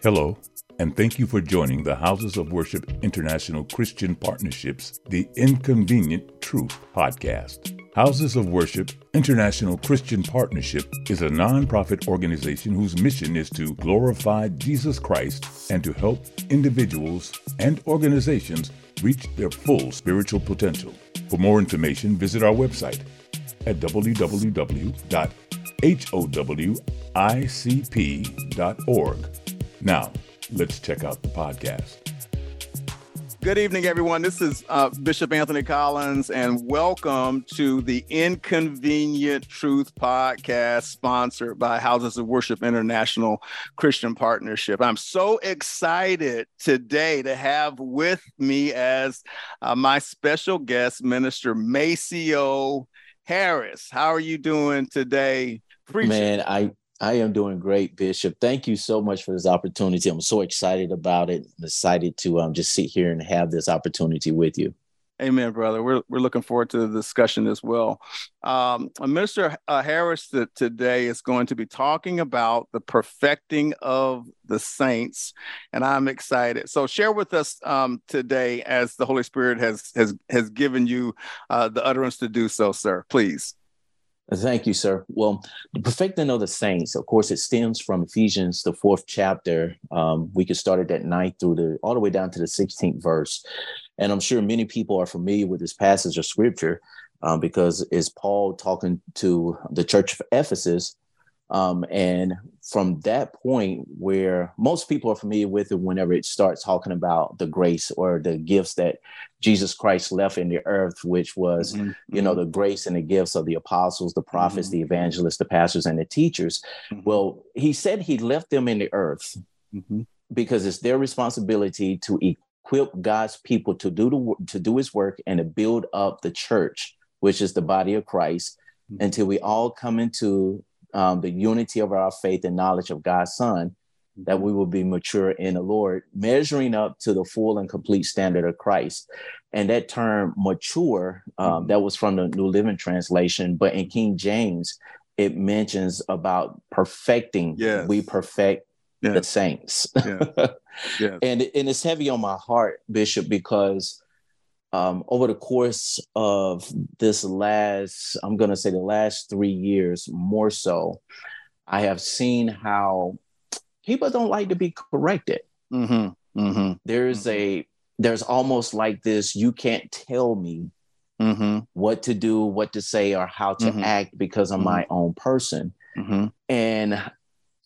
Hello, and thank you for joining the Houses of Worship International Christian Partnerships, the Inconvenient Truth podcast. Houses of Worship International Christian Partnership is a nonprofit organization whose mission is to glorify Jesus Christ and to help individuals and organizations reach their full spiritual potential. For more information, visit our website at www.howicp.org. Now, let's check out the podcast. Good evening, everyone. This is uh, Bishop Anthony Collins, and welcome to the Inconvenient Truth podcast, sponsored by Houses of Worship International Christian Partnership. I'm so excited today to have with me as uh, my special guest, Minister Maceo Harris. How are you doing today? Preaching? Man, I I am doing great, Bishop. Thank you so much for this opportunity. I'm so excited about it. I'm excited to um, just sit here and have this opportunity with you. Amen, brother. We're, we're looking forward to the discussion as well. Um, uh, Harris today is going to be talking about the perfecting of the saints, and I'm excited. So, share with us um, today as the Holy Spirit has has has given you uh, the utterance to do so, sir. Please. Thank you, sir. Well, the perfecting of the saints, of course, it stems from Ephesians, the fourth chapter. Um, we could start at that through the all the way down to the 16th verse. And I'm sure many people are familiar with this passage of scripture um, because it's Paul talking to the church of Ephesus um, and from that point, where most people are familiar with it, whenever it starts talking about the grace or the gifts that Jesus Christ left in the earth, which was, mm-hmm. you know, mm-hmm. the grace and the gifts of the apostles, the prophets, mm-hmm. the evangelists, the pastors, and the teachers. Mm-hmm. Well, he said he left them in the earth mm-hmm. because it's their responsibility to equip God's people to do the to do His work and to build up the church, which is the body of Christ, mm-hmm. until we all come into um, the unity of our faith and knowledge of God's Son, that we will be mature in the Lord, measuring up to the full and complete standard of Christ. And that term mature, um, mm-hmm. that was from the New Living Translation, but in King James, it mentions about perfecting. Yes. We perfect yes. the saints. Yeah. yeah. and, and it's heavy on my heart, Bishop, because um, over the course of this last, I'm going to say the last three years more so, I have seen how people don't like to be corrected. Mm-hmm, mm-hmm, there's mm-hmm. a, there's almost like this, you can't tell me mm-hmm. what to do, what to say, or how to mm-hmm. act because I'm my mm-hmm. own person. And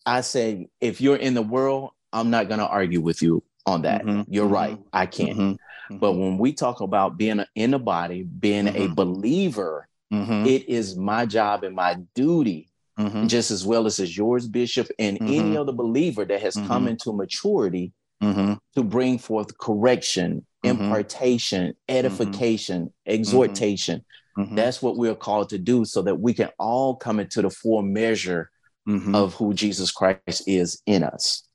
I say, if you're in the world, I'm not going to argue with you on that. You're right. I can't. Mm-hmm. But when we talk about being a, in the body, being mm-hmm. a believer, mm-hmm. it is my job and my duty, mm-hmm. just as well as is yours, Bishop, and any mm-hmm. other believer that has come mm-hmm. into maturity to bring forth correction, impartation, edification, exhortation. That's what we're called to do so that we can all come into the full measure of who Jesus Christ is in us.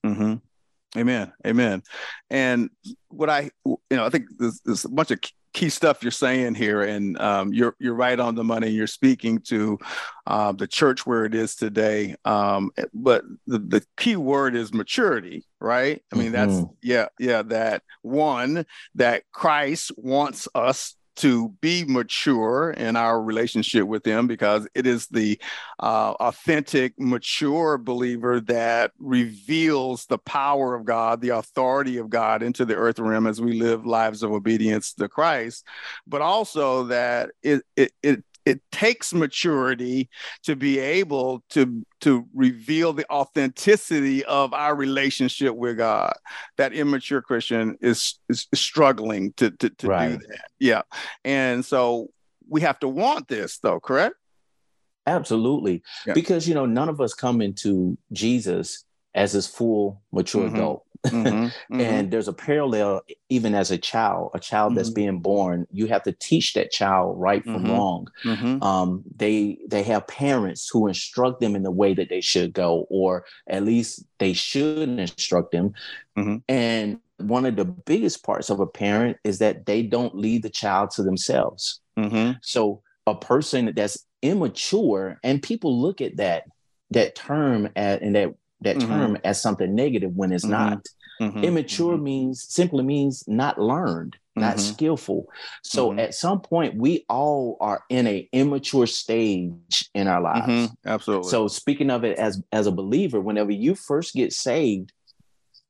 Amen. Amen. And what I, you know, I think there's, there's a bunch of key stuff you're saying here, and um, you're you're right on the money. You're speaking to uh, the church where it is today. Um, but the, the key word is maturity, right? I mean, mm-hmm. that's yeah, yeah. That one that Christ wants us to be mature in our relationship with Him because it is the uh, authentic, mature believer that reveals the power of God, the authority of God into the earth realm as we live lives of obedience to Christ, but also that it, it, it it takes maturity to be able to to reveal the authenticity of our relationship with God. That immature Christian is is struggling to to, to right. do that. Yeah, and so we have to want this, though. Correct? Absolutely, yeah. because you know none of us come into Jesus as his full mature mm-hmm. adult. Mm-hmm, mm-hmm. and there's a parallel even as a child a child that's mm-hmm. being born you have to teach that child right from mm-hmm. wrong mm-hmm. um, they they have parents who instruct them in the way that they should go or at least they should instruct them and one of the biggest parts of a parent is that they don't leave the child to themselves so a person that's immature and people look at that that term at, and that that Mhm. term as something negative when it's Mhm. not. Mhm. Immature means simply means not learned, not skillful. So at some point, we all are in a immature stage in our lives. Absolutely. So speaking of it as as a believer, whenever you first get saved,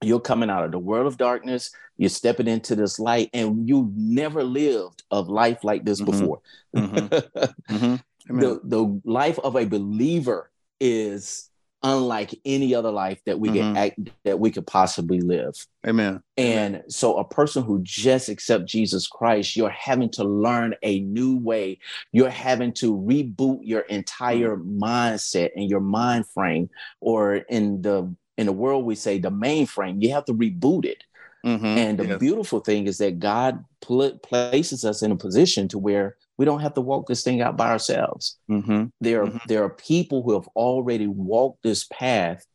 you're coming out of the world of darkness, you're stepping into this light, and you never lived of life like this Mhm. before. Mhm. Mhm. The the life of a believer is unlike any other life that we Mhm. can act that we could possibly live. Amen. And so a person who just accept Jesus Christ, you're having to learn a new way. You're having to reboot your entire mindset and your mind frame, or in the in the world we say the mainframe. You have to reboot it. Mhm. And the Yes. beautiful thing is that God pl- places us in a position to where we don't have to walk this thing out by ourselves. Mhm. There are Mhm. there are people who have already walked this path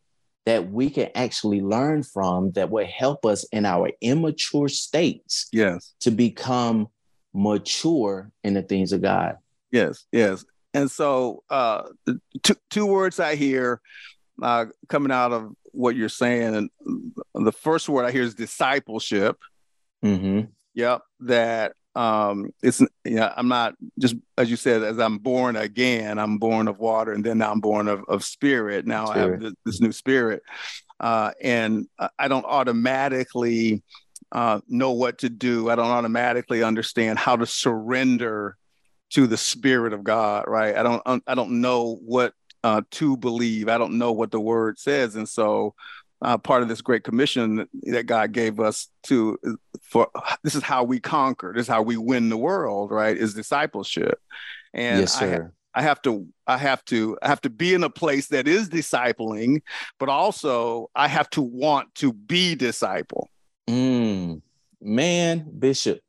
that we can actually learn from that will help us in our immature states Yes. to become mature in the things of God. Yes. Yes. And so, uh, two two words I hear uh, coming out of what you're saying, and the first word I hear is discipleship. Mm-hmm. Yep. That um, it's yeah. I'm not just as you said. As I'm born again, I'm born of water, and then now I'm born of of spirit. Now I have this, this new spirit, uh, and I- don't automatically uh, know what to do. I don't automatically understand how to surrender to the spirit of God. Right. I don't. I don't know what uh, to believe. I don't know what the word says, and so. Uh, part of this great commission that God gave us to for this is how we conquer this is how we win the world right is discipleship and yes, I, ha- I have to i have to i have to be in a place that is discipling but also i have to want to be disciple Mm, man, Bishop.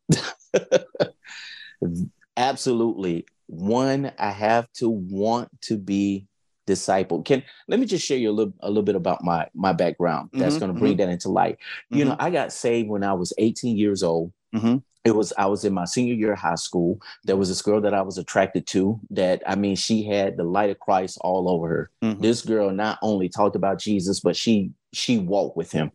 Absolutely. One, I have to want to be disciple. Can let me just share you a little a little bit about my my background. That's Mhm, going to bring that into light. You know, I got saved when I was 18 years old. Mhm. It was I was in my senior year of high school. There was this girl that I was attracted to. That I mean, she had the light of Christ all over her. Mhm. This girl not only talked about Jesus, but she she walked with him.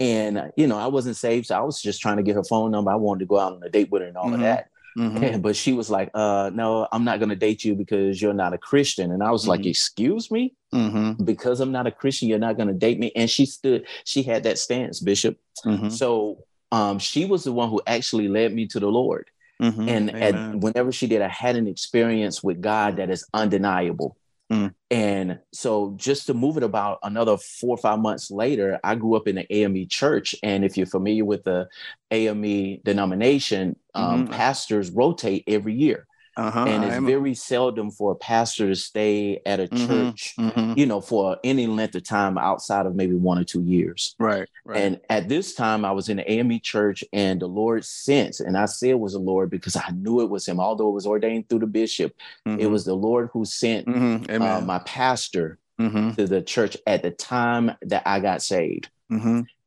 And you know, I wasn't saved, so I was just trying to get her phone number. I wanted to go out on a date with her and all of that. Mhm. But she was like, "Uh, no, I'm not going to date you because you're not a Christian." And I was like, Mhm. "Excuse me, Mhm. because I'm not a Christian, you're not going to date me?" And she stood. She had that stance, Bishop. Mhm. So, um, she was the one who actually led me to the Lord. Mhm. And at, whenever she did, I had an experience with God that is undeniable. Mm. And so, just to move it about another four or five months later, I grew up in the AME church. And if you're familiar with the AME denomination, um, Mhm. pastors rotate every year. Uh-huh. and it's very seldom for a pastor to stay at a Mhm. church, Mhm. you know, for any length of time outside of maybe one or two years. right right And at this time, I was in the AME church, and the Lord sent, and I say it was the Lord because I knew it was Him, although it was ordained through the bishop. It Mhm. was the Lord who sent Mhm. uh, my pastor Mhm. to the church at the time that I got saved.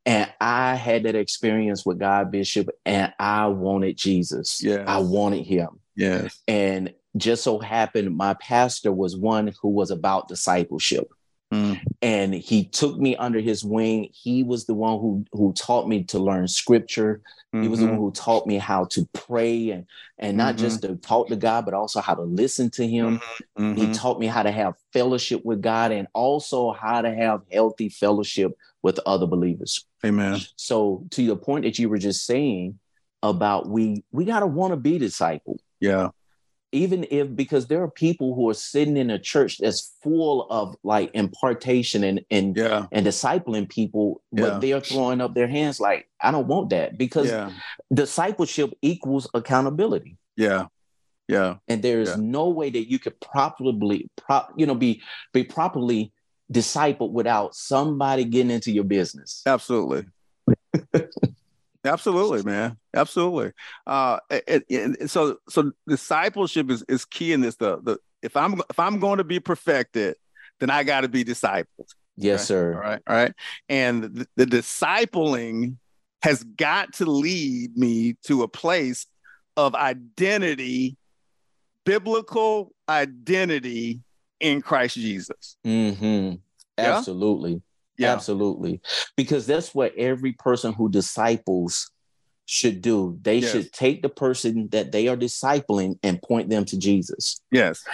And I had that experience with God, Bishop, and I wanted Jesus. Yes. I wanted Him. yes And just so happened, my pastor was one who was about discipleship. Mm. And he took me under his wing. He was the one who who taught me to learn scripture. He was the one who taught me how to pray and and not Mhm. just to talk to God, but also how to listen to him. He Mhm. taught me how to have fellowship with God and also how to have healthy fellowship with other believers. amen. So to your point that you were just saying about we we got to want to be discipled. Yeah. Even if because there are people who are sitting in a church that's full of like impartation and and yeah. and discipling people Yeah. but they're throwing up their hands like i don't want that because yeah. discipleship equals accountability. Yeah. Yeah. And there is Yeah. no way that you could properly prop you know be be properly discipled without somebody getting into your business Absolutely. Absolutely, man. Absolutely. Uh, it- it- so so discipleship is, is key in this. The the if I'm if I'm going to be perfected, then I got to be discipled. yes All sir right. All right. And the, the discipling has got to lead me to a place of identity, biblical identity in Christ Jesus. Mm-hmm. Yeah? absolutely Yeah. Absolutely. Because that's what every person who disciples should do. They Yes. should take the person that they are discipling and point them to Jesus. Yes.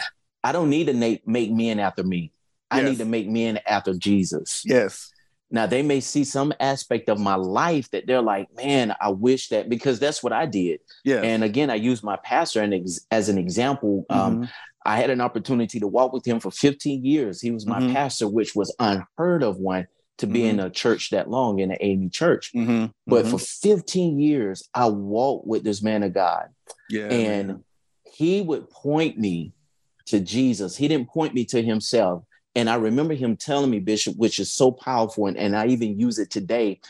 I don't need to na- make men after me. I Yes. need to make men after Jesus. Yes. Now they may see some aspect of my life that they're like, man, I wish that because that's what I did. Yeah. And again, I use my pastor and ex- as an example. Um, Mhm. I had an opportunity to walk with him for 15 years. He was my Mhm. pastor, which was unheard of one to be in a church that long in an AME church. Mhm. But Mhm. for 15 years, I walked with this man of God, yeah, and man. he would point me to Jesus. He didn't point me to himself. And I remember him telling me, Bishop, which is so powerful, and, and I even use it today.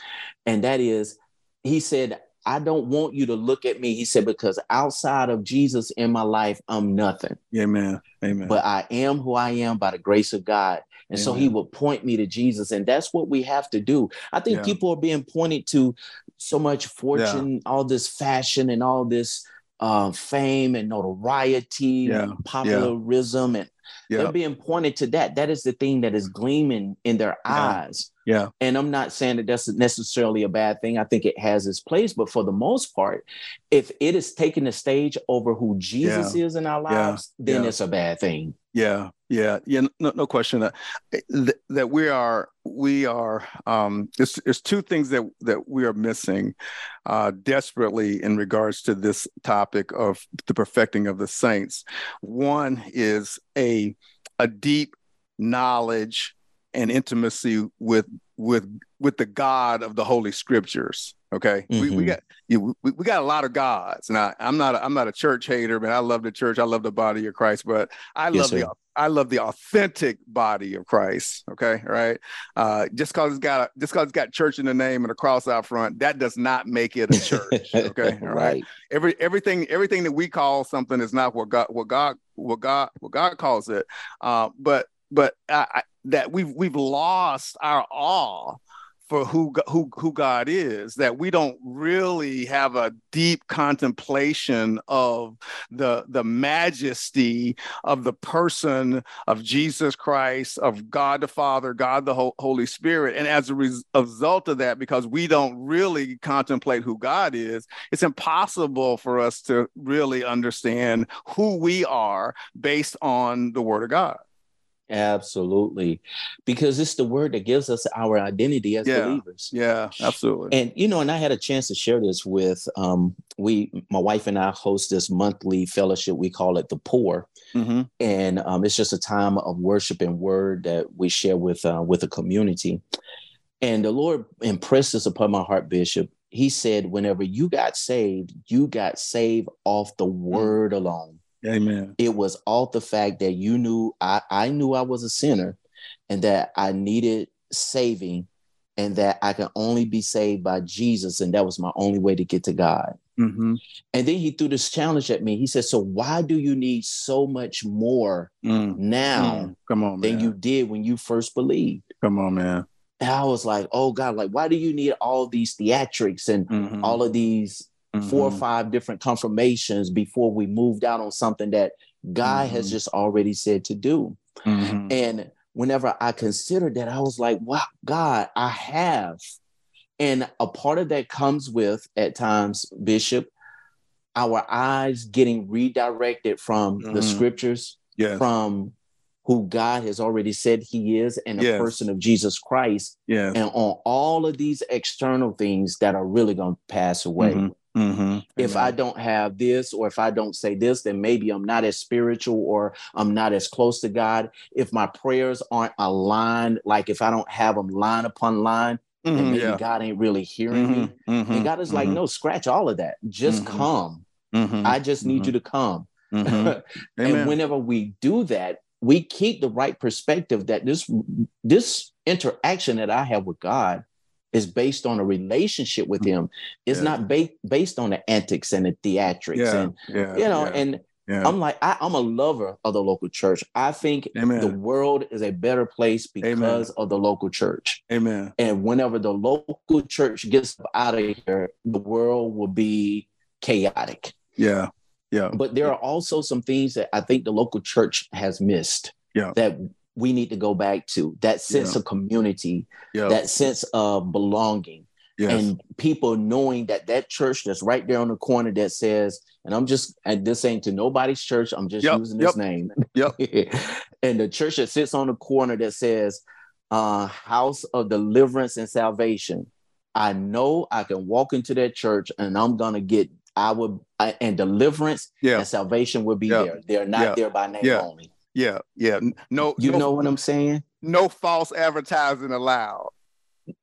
And that is, he said, I don't want you to look at me. He said, because outside of Jesus in my life, I'm nothing Amen. Amen. but I am who I am by the grace of God. And so he Amen. would point me to Jesus. And that's what we have to do. I think Yeah. people are being pointed to so much fortune, all this fashion, and all this uh, fame and notoriety, Yeah. and popularism. And yeah. they're being pointed to that. That is the thing that is gleaming in their Yeah. eyes. Yeah. And I'm not saying that that's necessarily a bad thing. I think it has its place. But for the most part, if it is taking the stage over who Jesus is in our Yeah. lives, then Yeah. it's a bad thing. Yeah, yeah, yeah. No, no question that that- that we are we are. Um, there's there's two things that that we are missing uh, desperately in regards to this topic of the perfecting of the saints. One is a a deep knowledge and intimacy with with with the God of the Holy Scriptures. Okay, we, we Mhm. got you, we, we got a lot of gods. Now, I'm not a, I'm not a church hater, but I love the church. I love the body of Christ, but I Yes, love sir. the I love the authentic body of Christ. Okay, right. Uh, just because it's got a, just because it's got church in the name and a cross out front, that does not make it a church. Okay, all right. right. Every everything everything that we call something is not what God what God what God what God calls it. Uh, but but I, that we've we've lost our awe for who who who God is. That we don't really have a deep contemplation of the the majesty of the person of Jesus Christ, of God the Father, God the Ho- Holy Spirit, and as a result of that, because we don't really contemplate who God is, it's impossible for us to really understand who we are based on the Word of God. Absolutely. Because it's the word that gives us our identity as Yeah. believers. Yeah, absolutely. And you know, and I had a chance to share this with um we my wife and I host this monthly fellowship. We call it the poor. hmm And um it's just a time of worship and word that we share with uh with the community. And the Lord impressed this upon my heart, Bishop. He said, whenever you got saved, you got saved off the word alone. Amen. it was all the fact that you knew I, I knew I was a sinner and that I needed saving and that I could only be saved by Jesus. And that was my only way to get to God. hmm And then he threw this challenge at me. He said, So why do you need so much more Mm. now Mm. Come on, man. than you did when you first believed? Come on, man. And I was like, Oh God, like, why do you need all these theatrics and Mhm. all of these four or Mhm. five different confirmations before we moved out on something that God has Mhm. just already said to do. Mhm. And whenever I considered that, I was like, wow, God, I have. And a part of that comes with, at times, Bishop, our eyes getting redirected from the Mhm. scriptures, Yes. from who God has already said He is, and the Yes. person of Jesus Christ, yes. and on all of these external things that are really going to pass away. Mhm. Mhm. If I don't have this, or if I don't say this, then maybe I'm not as spiritual or I'm not as close to God. If my prayers aren't aligned, like if I don't have them line upon line, then Mhm. maybe Yeah. God ain't really hearing me. Mhm. Mhm. And God is like, Mhm. no, scratch all of that. Just come. I just need you to come. And Amen. whenever we do that, we keep the right perspective that this this interaction that I have with God is based on a relationship with mm-hmm. Him. It's Yeah. not ba- based on the antics and the theatrics. yeah. And yeah. you know, and yeah. I'm like, I, I'm a lover of the local church. I think Amen. the world is a better place because of the local church. Amen. And whenever the local church gets out of here, the world will be chaotic. Yeah. Yeah. But there are also some things that I think the local church has missed. Yeah. That we need to go back to that sense Yeah. of community, Yeah. that sense of belonging, yes. and people knowing that that church that's right there on the corner that says, and I'm just, and this ain't to nobody's church, I'm just Yep, using this yep, name. yep. and the church that sits on the corner that says, uh, House of Deliverance and Salvation. I know I can walk into that church and I'm gonna get I would I, and deliverance yeah. and salvation will be Yeah. there. They're not Yeah. there by name only. Yeah. Yeah. No. You no, know what I'm saying? No false advertising allowed.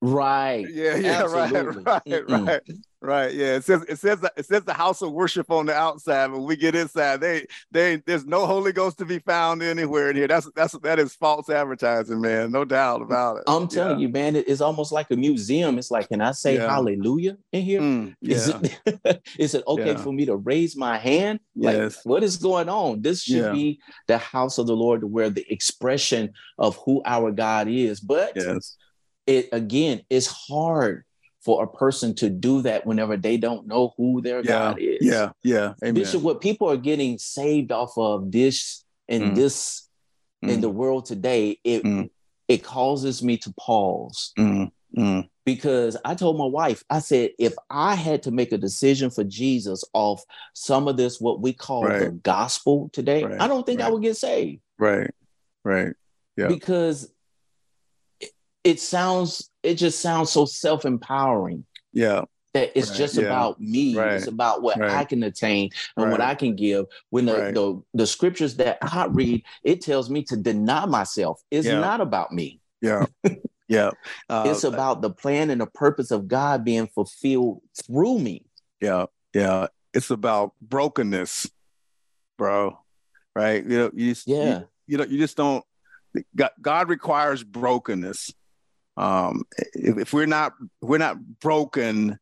Right. Yeah. Yeah. Absolutely. Right. Right. Mm-mm. Right. Right. Yeah. It says it says it says the house of worship on the outside. When we get inside, they they there's no Holy Ghost to be found anywhere in here. That's that's that is false advertising, man. No doubt about it. I'm telling you, man, it's almost like a museum. It's like, can I say Yeah. hallelujah in here? Mm, Is it is it okay Yeah. for me to raise my hand? Like, Yes. what is going on? This should Yeah. be the house of the Lord, where the expression of who our God is. But Yes. It again, it's hard for a person to do that whenever they don't know who their Yeah. God is. Yeah. Yeah. Amen. Bishop, what people are getting saved off of this in Mm. this in Mm. the world today, it Mm. it causes me to pause Mm, mm, because I told my wife, I said, if I had to make a decision for Jesus off some of this, what we call the gospel today, Right, I don't think I would get saved right. Right. Yeah. because it, it sounds, it just sounds so self empowering Yeah. that it's Right, just yeah, about me. right, It's about what right. I can attain and what I can give. When the, Right. the, the scriptures that I read, it tells me to deny myself. It's Yeah. not about me. Yeah. Yeah. Uh, it's about the plan and the purpose of God being fulfilled through me. yeah. Yeah. It's about brokenness, bro. Right. You know, you, just- you- Yeah. you know, you just don't. God, God requires brokenness. Um, if, if we're not, we're not broken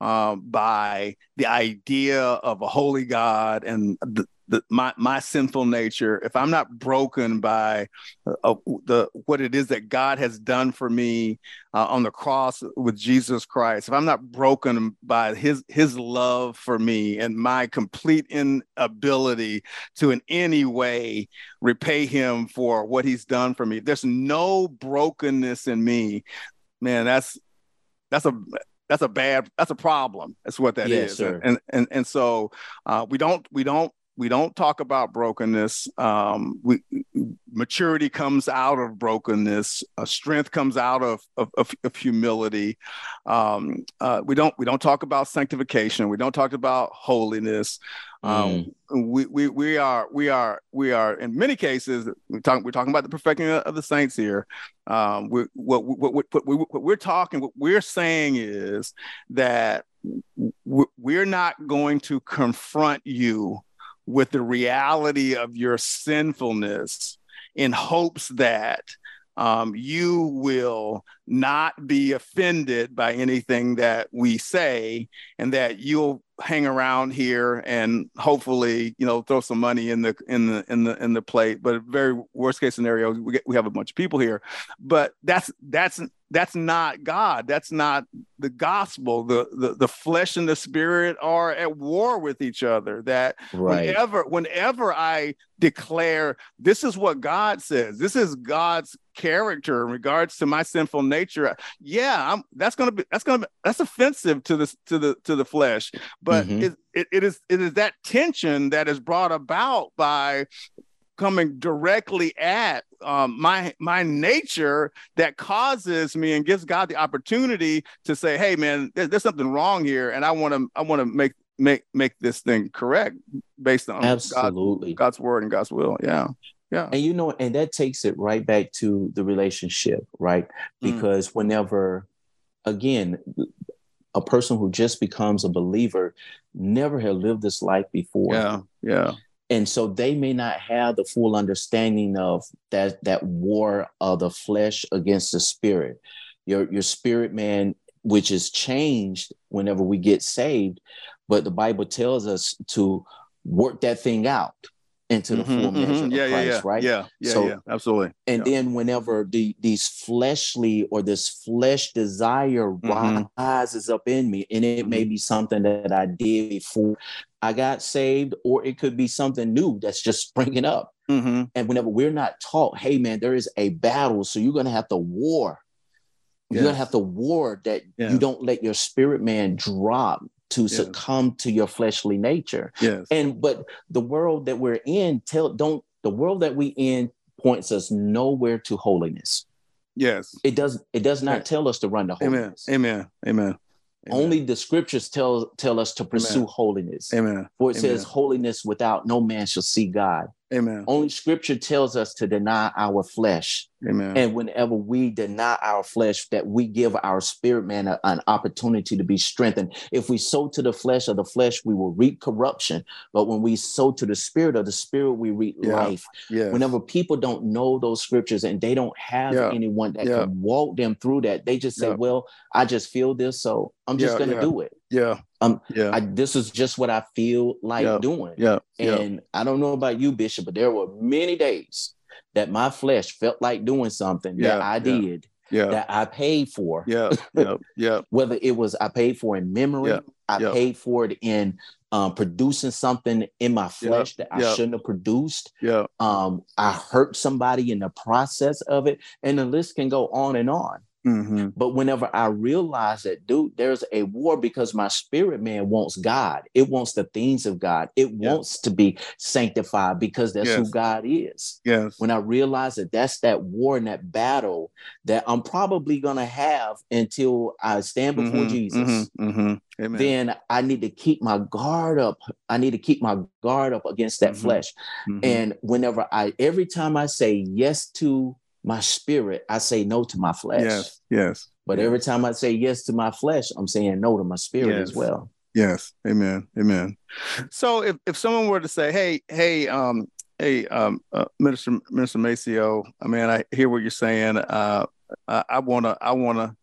um, by the idea of a holy God and the, the my my sinful nature. If I'm not broken by uh, the what it is that God has done for me uh, on the cross with Jesus Christ, if I'm not broken by His His love for me and my complete inability to in any way repay him for what he's done for me. There's no brokenness in me. Man, that's that's a that's a bad that's a problem. That's what that is. Yes, sir. And and and so uh, we don't we don't we don't talk about brokenness. Um, we maturity comes out of brokenness. Uh, strength comes out of of, of, of humility. Um, uh, we don't we don't talk about sanctification. We don't talk about holiness. Um, we, we we are we are we are in many cases we're talking we're talking about the perfecting of the saints here. Um, we, what, what, what, what, we, what we're talking what we're saying is that we're not going to confront you with the reality of your sinfulness in hopes that um, you will not be offended by anything that we say and that you'll hang around here and hopefully you know throw some money in the in the in the in the plate. But very worst case scenario we, get, we have a bunch of people here. But that's that's that's not god that's not the gospel the, the the flesh and the spirit are at war with each other that Right. whenever whenever i declare this is what god says this is god's character in regards to my sinful nature yeah i'm that's gonna be that's gonna be that's offensive to the to the to the flesh but Mhm. it, it, it is it is that tension that is brought about by coming directly at um, my my nature that causes me and gives God the opportunity to say, "Hey, man, there- there's something wrong here, and I want to I want to make make make this thing correct based on God, Absolutely. God's word and God's will." Yeah, yeah, And you know, and that takes it right back to the relationship, right? Mm. Because whenever, again, a person who just becomes a believer never had lived this life before. yeah, yeah, and so they may not have the full understanding of that that war of the flesh against the spirit your your spirit man which is changed whenever we get saved but the bible tells us to work that thing out into the Mhm, full measure mhm. of yeah, Christ, yeah, yeah, right? yeah, yeah, So- yeah, absolutely. And Yeah. then whenever the these fleshly or this flesh desire Mhm. rises up in me, and it may be something that I did before I got saved, or it could be something new that's just springing up. Mm-hmm. And whenever we're not taught, hey man, there is a battle, so you're gonna have to war. You're gonna have to war that Yeah. you don't let your spirit man drop to Yes. succumb to your fleshly nature. Yes. And but the world that we're in tell don't the world that we in points us nowhere to holiness. Yes. It does it does not tell us to run to Amen. holiness. Amen. Amen. Amen. Only the scriptures tell tell us to pursue holiness. Amen. For it says, Holiness without no man shall see God. Amen. Only scripture tells us to deny our flesh. Amen. And whenever we deny our flesh, that we give our spirit man a- an opportunity to be strengthened. If we sow to the flesh of the flesh, we will reap corruption. But when we sow to the spirit of the spirit, we reap Yeah. life. yes. Whenever people don't know those scriptures and they don't have Yeah. anyone that Yeah. can walk them through that, they just say, Yeah. Well, I just feel this, so I'm just Yeah, going to yeah. do it. yeah. Um, yeah. I, this is just what I feel like Yeah. doing. yeah. yeah. And I don't know about you, Bishop, but there were many days that my flesh felt like doing something Yeah, that I yeah. did Yeah. that I paid for. Yeah. Yeah. Yeah. Whether it was I paid for in memory, Yeah, I yeah. paid for it in um, producing something in my flesh that I shouldn't have produced. Yeah. Um, I hurt somebody in the process of it, and the list can go on and on. Mm-hmm. But whenever I realize that, dude, there's a war because my spirit man wants God. It wants the things of God. It Yeah. wants to be sanctified because that's who God is. Yes. When I realize that that's that war and that battle that I'm probably going to have until I stand before Mhm, Jesus, mhm, mhm. Amen. then I need to keep my guard up. I need to keep my guard up against that Mhm. flesh. Mhm. And whenever I, every time I say yes to my spirit, I say no to my flesh. yes. Yes. But Yeah. every time I say yes to my flesh, I'm saying no to my spirit as well. Yes. Amen. Amen. So if, if someone were to say, hey, hey, um, hey, um, uh, Minister Minister Maceo, I mean, I hear what you're saying. Uh, I, I wanna, I wanna,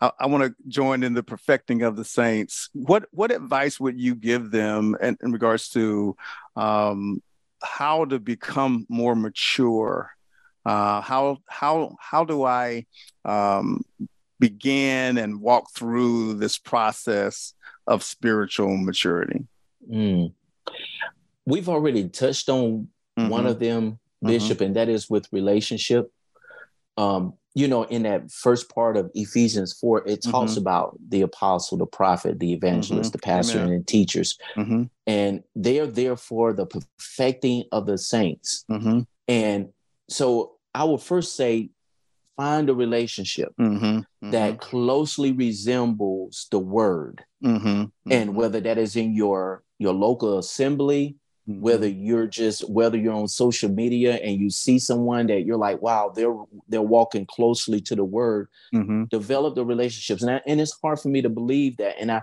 I, I want to join in the perfecting of the saints. What what advice would you give them in, in regards to um, how to become more mature? Uh, how how how do I um, begin and walk through this process of spiritual maturity? Mm. We've already touched on one Mhm. of them, Mhm. Bishop, and that is with relationship. Um, you know, in that first part of Ephesians 4, it talks Mhm. about the apostle, the prophet, the evangelist, Mhm. the pastor, Amen. and teachers. Mhm. And they are there for the perfecting of the saints. And so I would first say, find a relationship Mhm. that closely resembles the word. Mhm. and whether that is in your your local assembly Mhm. whether you're just whether you're on social media and you see someone that you're like wow they're they're walking closely to the word Mhm. develop the relationships and I, and it's hard for me to believe that and i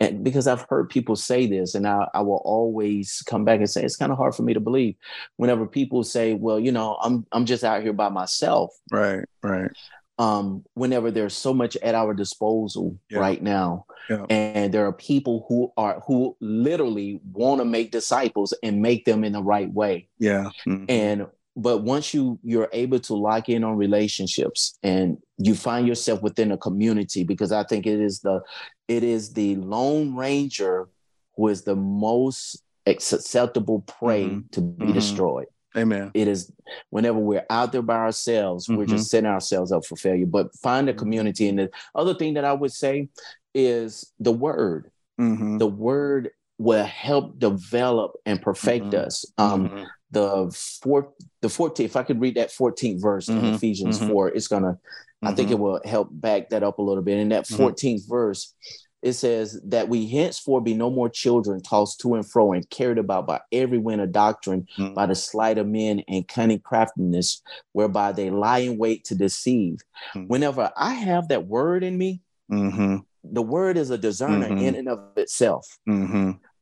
and because i've heard people say this and I, I will always come back and say it's kind of hard for me to believe whenever people say well you know i'm i'm just out here by myself right, right. um, whenever there's so much at our disposal Yeah. right now, Yeah. and there are people who are who literally want to make disciples and make them in the right way. Yeah. Mhm. And but once you you're able to lock in on relationships and you find yourself within a community, because I think it is the it is the lone ranger who is the most susceptible prey Mhm. to be Mhm. destroyed Amen. it is whenever we're out there by ourselves, we're Mhm. just setting ourselves up for failure. But find a Mhm. community. And the other thing that I would say is the word. Mhm. The word will help develop and perfect Mhm. us. Um. The fourth, the 14th, if I could read that 14th verse in Mhm. Ephesians Mhm. 4, it's gonna, I think it will help back that up a little bit. In that Mhm. 14th verse, it says that we henceforth be no more children tossed to and fro and carried about by every wind of doctrine, Mhm. by the sleight of men and cunning craftiness, whereby they lie in wait to deceive. Mhm. Whenever I have that word in me, Mhm. the word is a discerner in and of itself.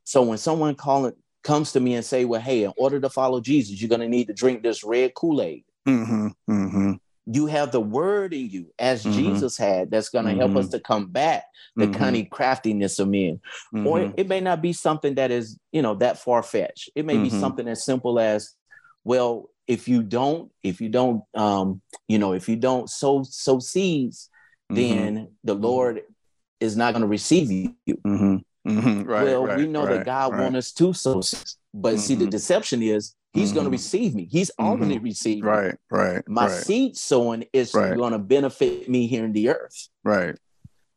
So when someone calling comes to me and say, "Well, hey, in order to follow Jesus, you're going to need to drink this red Kool-Aid." Mhm. Mhm. You have the word in you, as Mhm. Jesus had, that's going to help us to combat the Mhm. cunning craftiness of men. Or Mhm. it may not be something that is, you know, that far fetched. It may be something as simple as, well, if you don't, if you don't, um, you know, if you don't sow sow seeds, then the Lord is not going to receive you. Mhm. Mhm. Right. well, right, we know right, that God right. wants us to sow seeds, but see, the Mhm. deception is He's mm-hmm. going to receive me. He's mm-hmm. already received me. Right, right. My right. seed sowing is right. going to benefit me here in the earth. Right.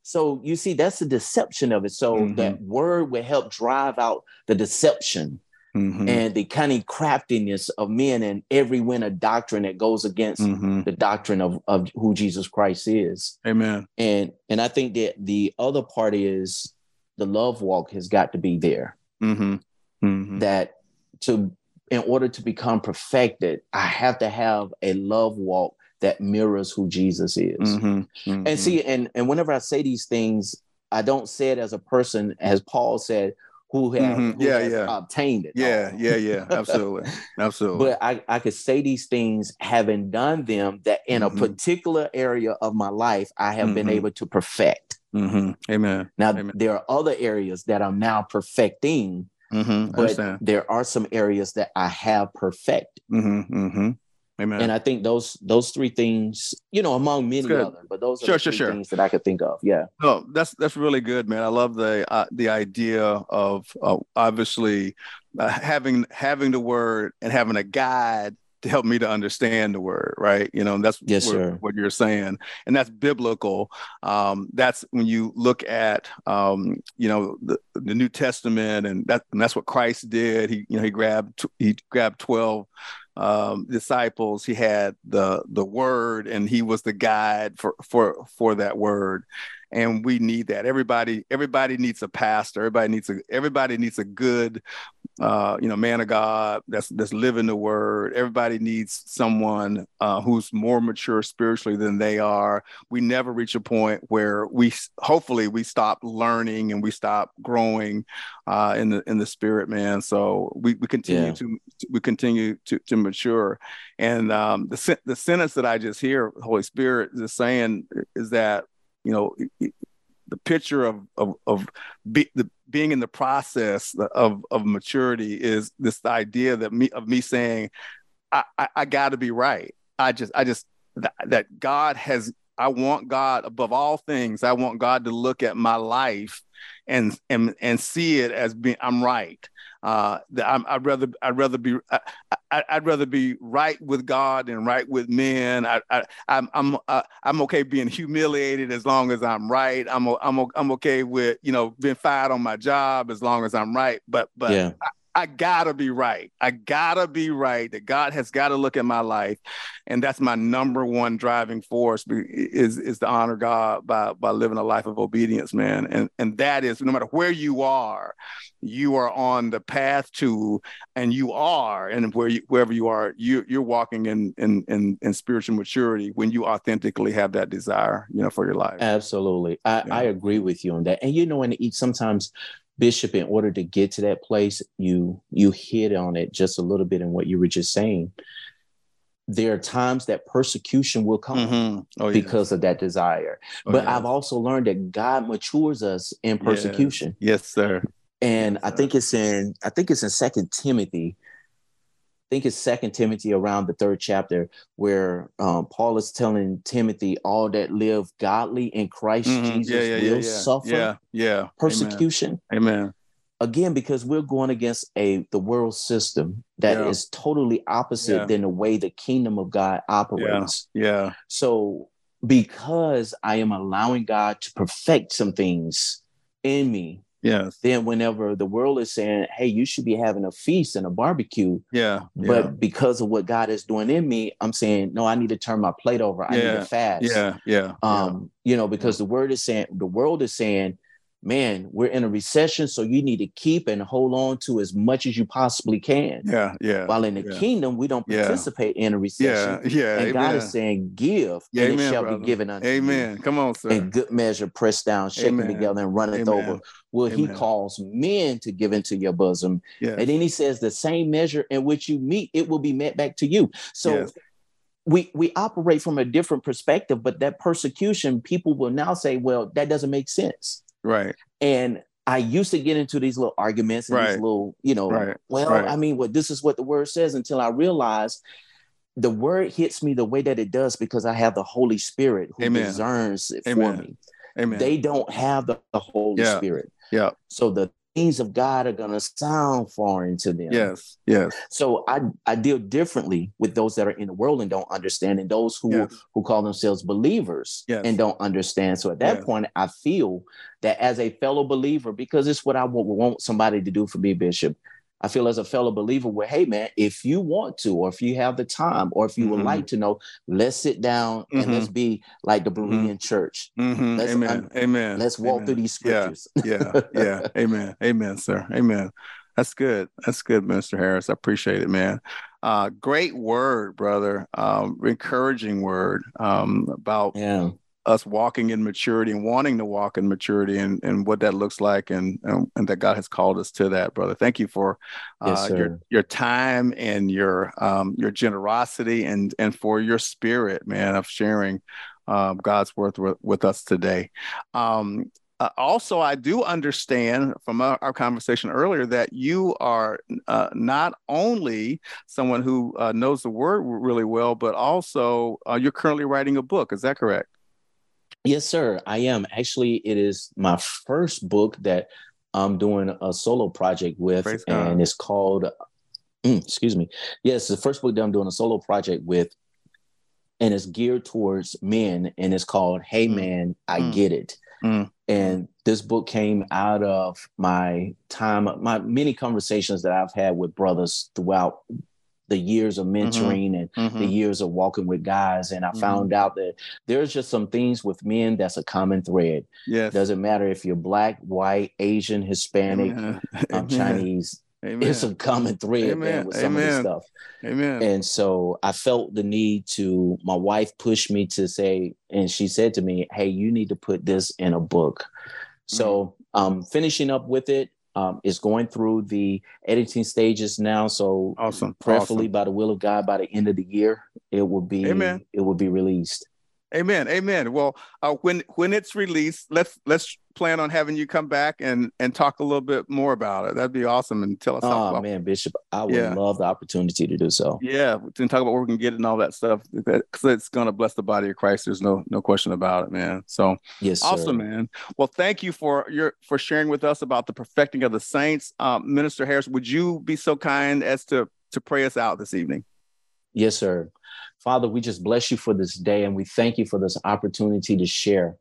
So you see, that's the deception of it. So mm-hmm. that word will help drive out the deception mm-hmm. and the cunning craftiness of men and every wind of doctrine that goes against mm-hmm. the doctrine of, of who Jesus Christ is. Amen. And and I think that the other part is the love walk has got to be there. Mm-hmm. Mm-hmm. That to in order to become perfected, I have to have a love walk that mirrors who Jesus is. Mm-hmm. Mm-hmm. And see, and and whenever I say these things, I don't say it as a person, as Paul said, who have mm-hmm. yeah, has yeah. obtained it. Yeah, yeah, yeah, absolutely, absolutely. But I, I could say these things having done them that in a mm-hmm. particular area of my life I have been mm-hmm. able to perfect. Mm-hmm. Amen. Now Amen. there are other areas that I'm now perfecting, but there are some areas that I have perfected. Amen. And I think those those three things, you know, among many other, but those are sure, the sure, sure. things that I could think of. Yeah. No, that's that's really good, man. I love the uh, the idea of uh, obviously uh, having having the word and having a guide to help me to understand the word, right? You know, that's yes, what, what, you're saying, and that's biblical. Um, that's when you look at, um, you know, the, the New Testament, and that and that's what Christ did. He, you know, he grabbed he grabbed twelve um, disciples. He had the the word, and he was the guide for for for that word and we need that everybody everybody needs a pastor everybody needs a everybody needs a good uh, you know man of god that's that's living the word. Everybody needs someone uh, who's more mature spiritually than they are. We never reach a point where we hopefully we stop learning and we stop growing uh, in the in the spirit man. So we, we continue yeah. to we continue to, to mature. And um, the, the sentence that i just hear holy spirit is saying is that you know the picture of of, of be, the, being in the process of of maturity is this idea that me of me saying I I, I got to be right. I just I just that, that God has I want God above all things. I want God to look at my life and and and see it as being I'm right uh, i would rather I'd rather be I, would rather be right with God and right with men. I, I I'm I'm uh, I'm okay being humiliated as long as I'm right. I'm I'm I'm okay with you know being fired on my job as long as I'm right. But but yeah. I, I gotta be right. I gotta be right. That God has got to look at my life, and that's my number one driving force is is to honor God by by living a life of obedience, man. And and that is no matter where you are, you are on the path to, and you are, and where you, wherever you are, you you're walking in in in, in spiritual maturity when you authentically have that desire, you know, for your life. Absolutely, I, yeah. I agree with you on that. And you know, and sometimes bishop in order to get to that place you you hit on it just a little bit in what you were just saying. There are times that persecution will come mm-hmm. oh, because of that desire. Oh, but i've also learned that god matures us in persecution. Yes, yes sir. And yes, i think it's in i think it's in second timothy think it's Second Timothy around the third chapter where um, Paul is telling Timothy all that live godly in Christ mm-hmm. Jesus yeah, yeah, will yeah, suffer yeah, yeah. persecution. Amen. Amen. Again, because we're going against a the world system that is totally opposite than the way the kingdom of God operates. Yeah. So because I am allowing God to perfect some things in me Yes. Then whenever the world is saying, "Hey, you should be having a feast and a barbecue," yeah. But yeah. because of what God is doing in me, I'm saying, "No, I need to turn my plate over. I yeah. need to fast." Yeah, yeah. Um, yeah. you know, because the word is saying, the world is saying, man, we're in a recession, so you need to keep and hold on to as much as you possibly can. Yeah, yeah. While in the yeah. kingdom, we don't participate yeah. in a recession. Yeah, yeah. And God is saying, give, yeah, and amen, it shall brother. be given unto you. Amen. you. Come on, sir. And good measure, pressed down, shaken amen. together, and runneth amen. over. Will he calls men to give into your bosom. Yes. And then he says, the same measure in which you mete, it will be met back to you. So yes we we operate from a different perspective but that persecution people will now say well that doesn't make sense right and I used to get into these little arguments and right. these little, you know, right. well, right. I mean, what this is what the word says until I realized the word hits me the way that it does because I have the Holy Spirit who Amen. discerns it Amen. for me. Amen. They don't have the, the Holy yeah. Spirit. Yeah. So the things of God are going to sound foreign to them. Yes, yes. So I I deal differently with those that are in the world and don't understand, and those who yes. who call themselves believers yes. and don't understand. So at that yes. point, I feel that as a fellow believer, because it's what I want somebody to do for me, Bishop. I feel as a fellow believer, where hey man, if you want to, or if you have the time, or if you mm-hmm. would like to know, let's sit down mm-hmm. and let's mm-hmm. be like the Berean mm-hmm. church. Mm-hmm. Amen. Amen. Let's walk Amen. through these scriptures. Yeah. Yeah. yeah. Amen. Amen, sir. Amen. That's good. That's good, Mr. Harris. I appreciate it, man. Uh, great word, brother. Um, encouraging word um, about yeah us walking in maturity and wanting to walk in maturity and, and what that looks like and, and, and that God has called us to that, brother. Thank you for uh, yes, your your time and your um, your generosity and and for your spirit, man, of sharing uh, God's word with, with us today. Um, uh, also, I do understand from our, our, conversation earlier that you are uh, not only someone who uh, knows the word really well, but also uh, you're currently writing a book. Is that correct? Yes, sir. I am. Actually, it is my first book that I'm doing a solo project with, and it's called, mm, excuse me. Yes, the first book that I'm doing a solo project with, and it's geared towards men, and it's called Hey mm. Man, I mm. Get It. Mm. And this book came out of my time, my many conversations that I've had with brothers throughout the years of mm-hmm. mentoring mm-hmm. and mm-hmm. the years of walking with guys. And I mm-hmm. found out that there's just some things with men that's a common thread. Yes. Doesn't matter if you're black, white, Asian, Hispanic, um, Chinese. Amen. It's a common thread Amen. with some Amen. of this stuff. Amen. And so I felt the need to, my wife pushed me to say, and she said to me, Hey, you need to put this in a book. So I'm mm-hmm. um, finishing up with it um, is going through the editing stages now. So awesome. Prayerfully awesome. by the will of God, by the end of the year, it will be Amen. it will be released. Amen. Amen. Well, uh, when when it's released, let's let's plan on having you come back and and talk a little bit more about it. That'd be awesome and tell us. Oh about, man, Bishop, I would yeah. love the opportunity to do so. Yeah, and talk about where we can get it and all that stuff because it's going to bless the body of Christ. There's no no question about it, man. So yes, awesome, sir. man. Well, thank you for your for sharing with us about the perfecting of the saints, um, Minister Harris. Would you be so kind as to to pray us out this evening? Yes, sir. Father, we just bless you for this day and we thank you for this opportunity to share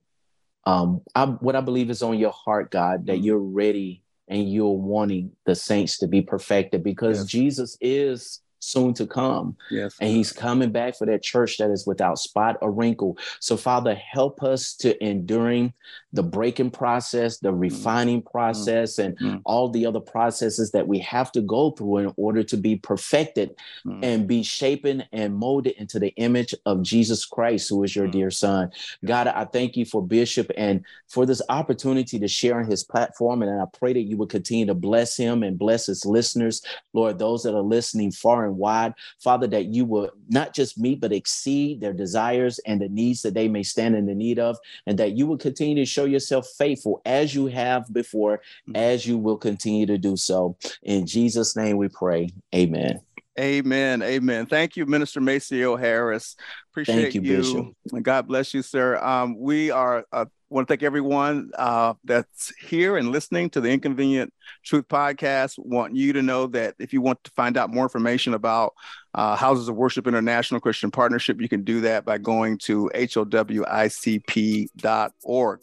um, I, what I believe is on your heart, God, that mm-hmm. you're ready and you're wanting the saints to be perfected because yes. Jesus is soon to come. Yes. And he's coming back for that church that is without spot or wrinkle. So, Father, help us to enduring the breaking process, the mm-hmm. refining process, mm-hmm. and mm-hmm. all the other processes that we have to go through in order to be perfected mm-hmm. and be shapen and molded into the image of Jesus Christ, who is your mm-hmm. dear son. God, I thank you for Bishop and for this opportunity to share on his platform. And I pray that you will continue to bless him and bless his listeners, Lord, those that are listening far and wide. Father, that you will not just meet, but exceed their desires and the needs that they may stand in the need of, and that you will continue to show yourself faithful as you have before, mm-hmm. as you will continue to do so. In Jesus' name we pray. Amen. Amen. Amen. Thank you, Minister Maceo Harris. Appreciate you, you. Bishop. God bless you, sir. Um, we are uh, want to thank everyone uh, that's here and listening to the Inconvenient Truth podcast. Want you to know that if you want to find out more information about uh, Houses of Worship International Christian Partnership, you can do that by going to howicp.org.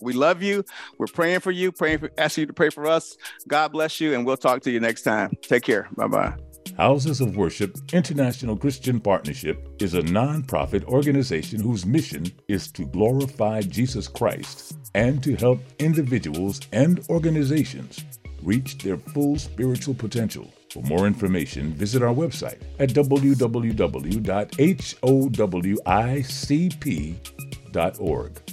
We love you. We're praying for you, praying for, asking you to pray for us. God bless you, and we'll talk to you next time. Take care. Bye bye. Houses of Worship International Christian Partnership is a nonprofit organization whose mission is to glorify Jesus Christ and to help individuals and organizations reach their full spiritual potential. For more information, visit our website at www.howicp.org.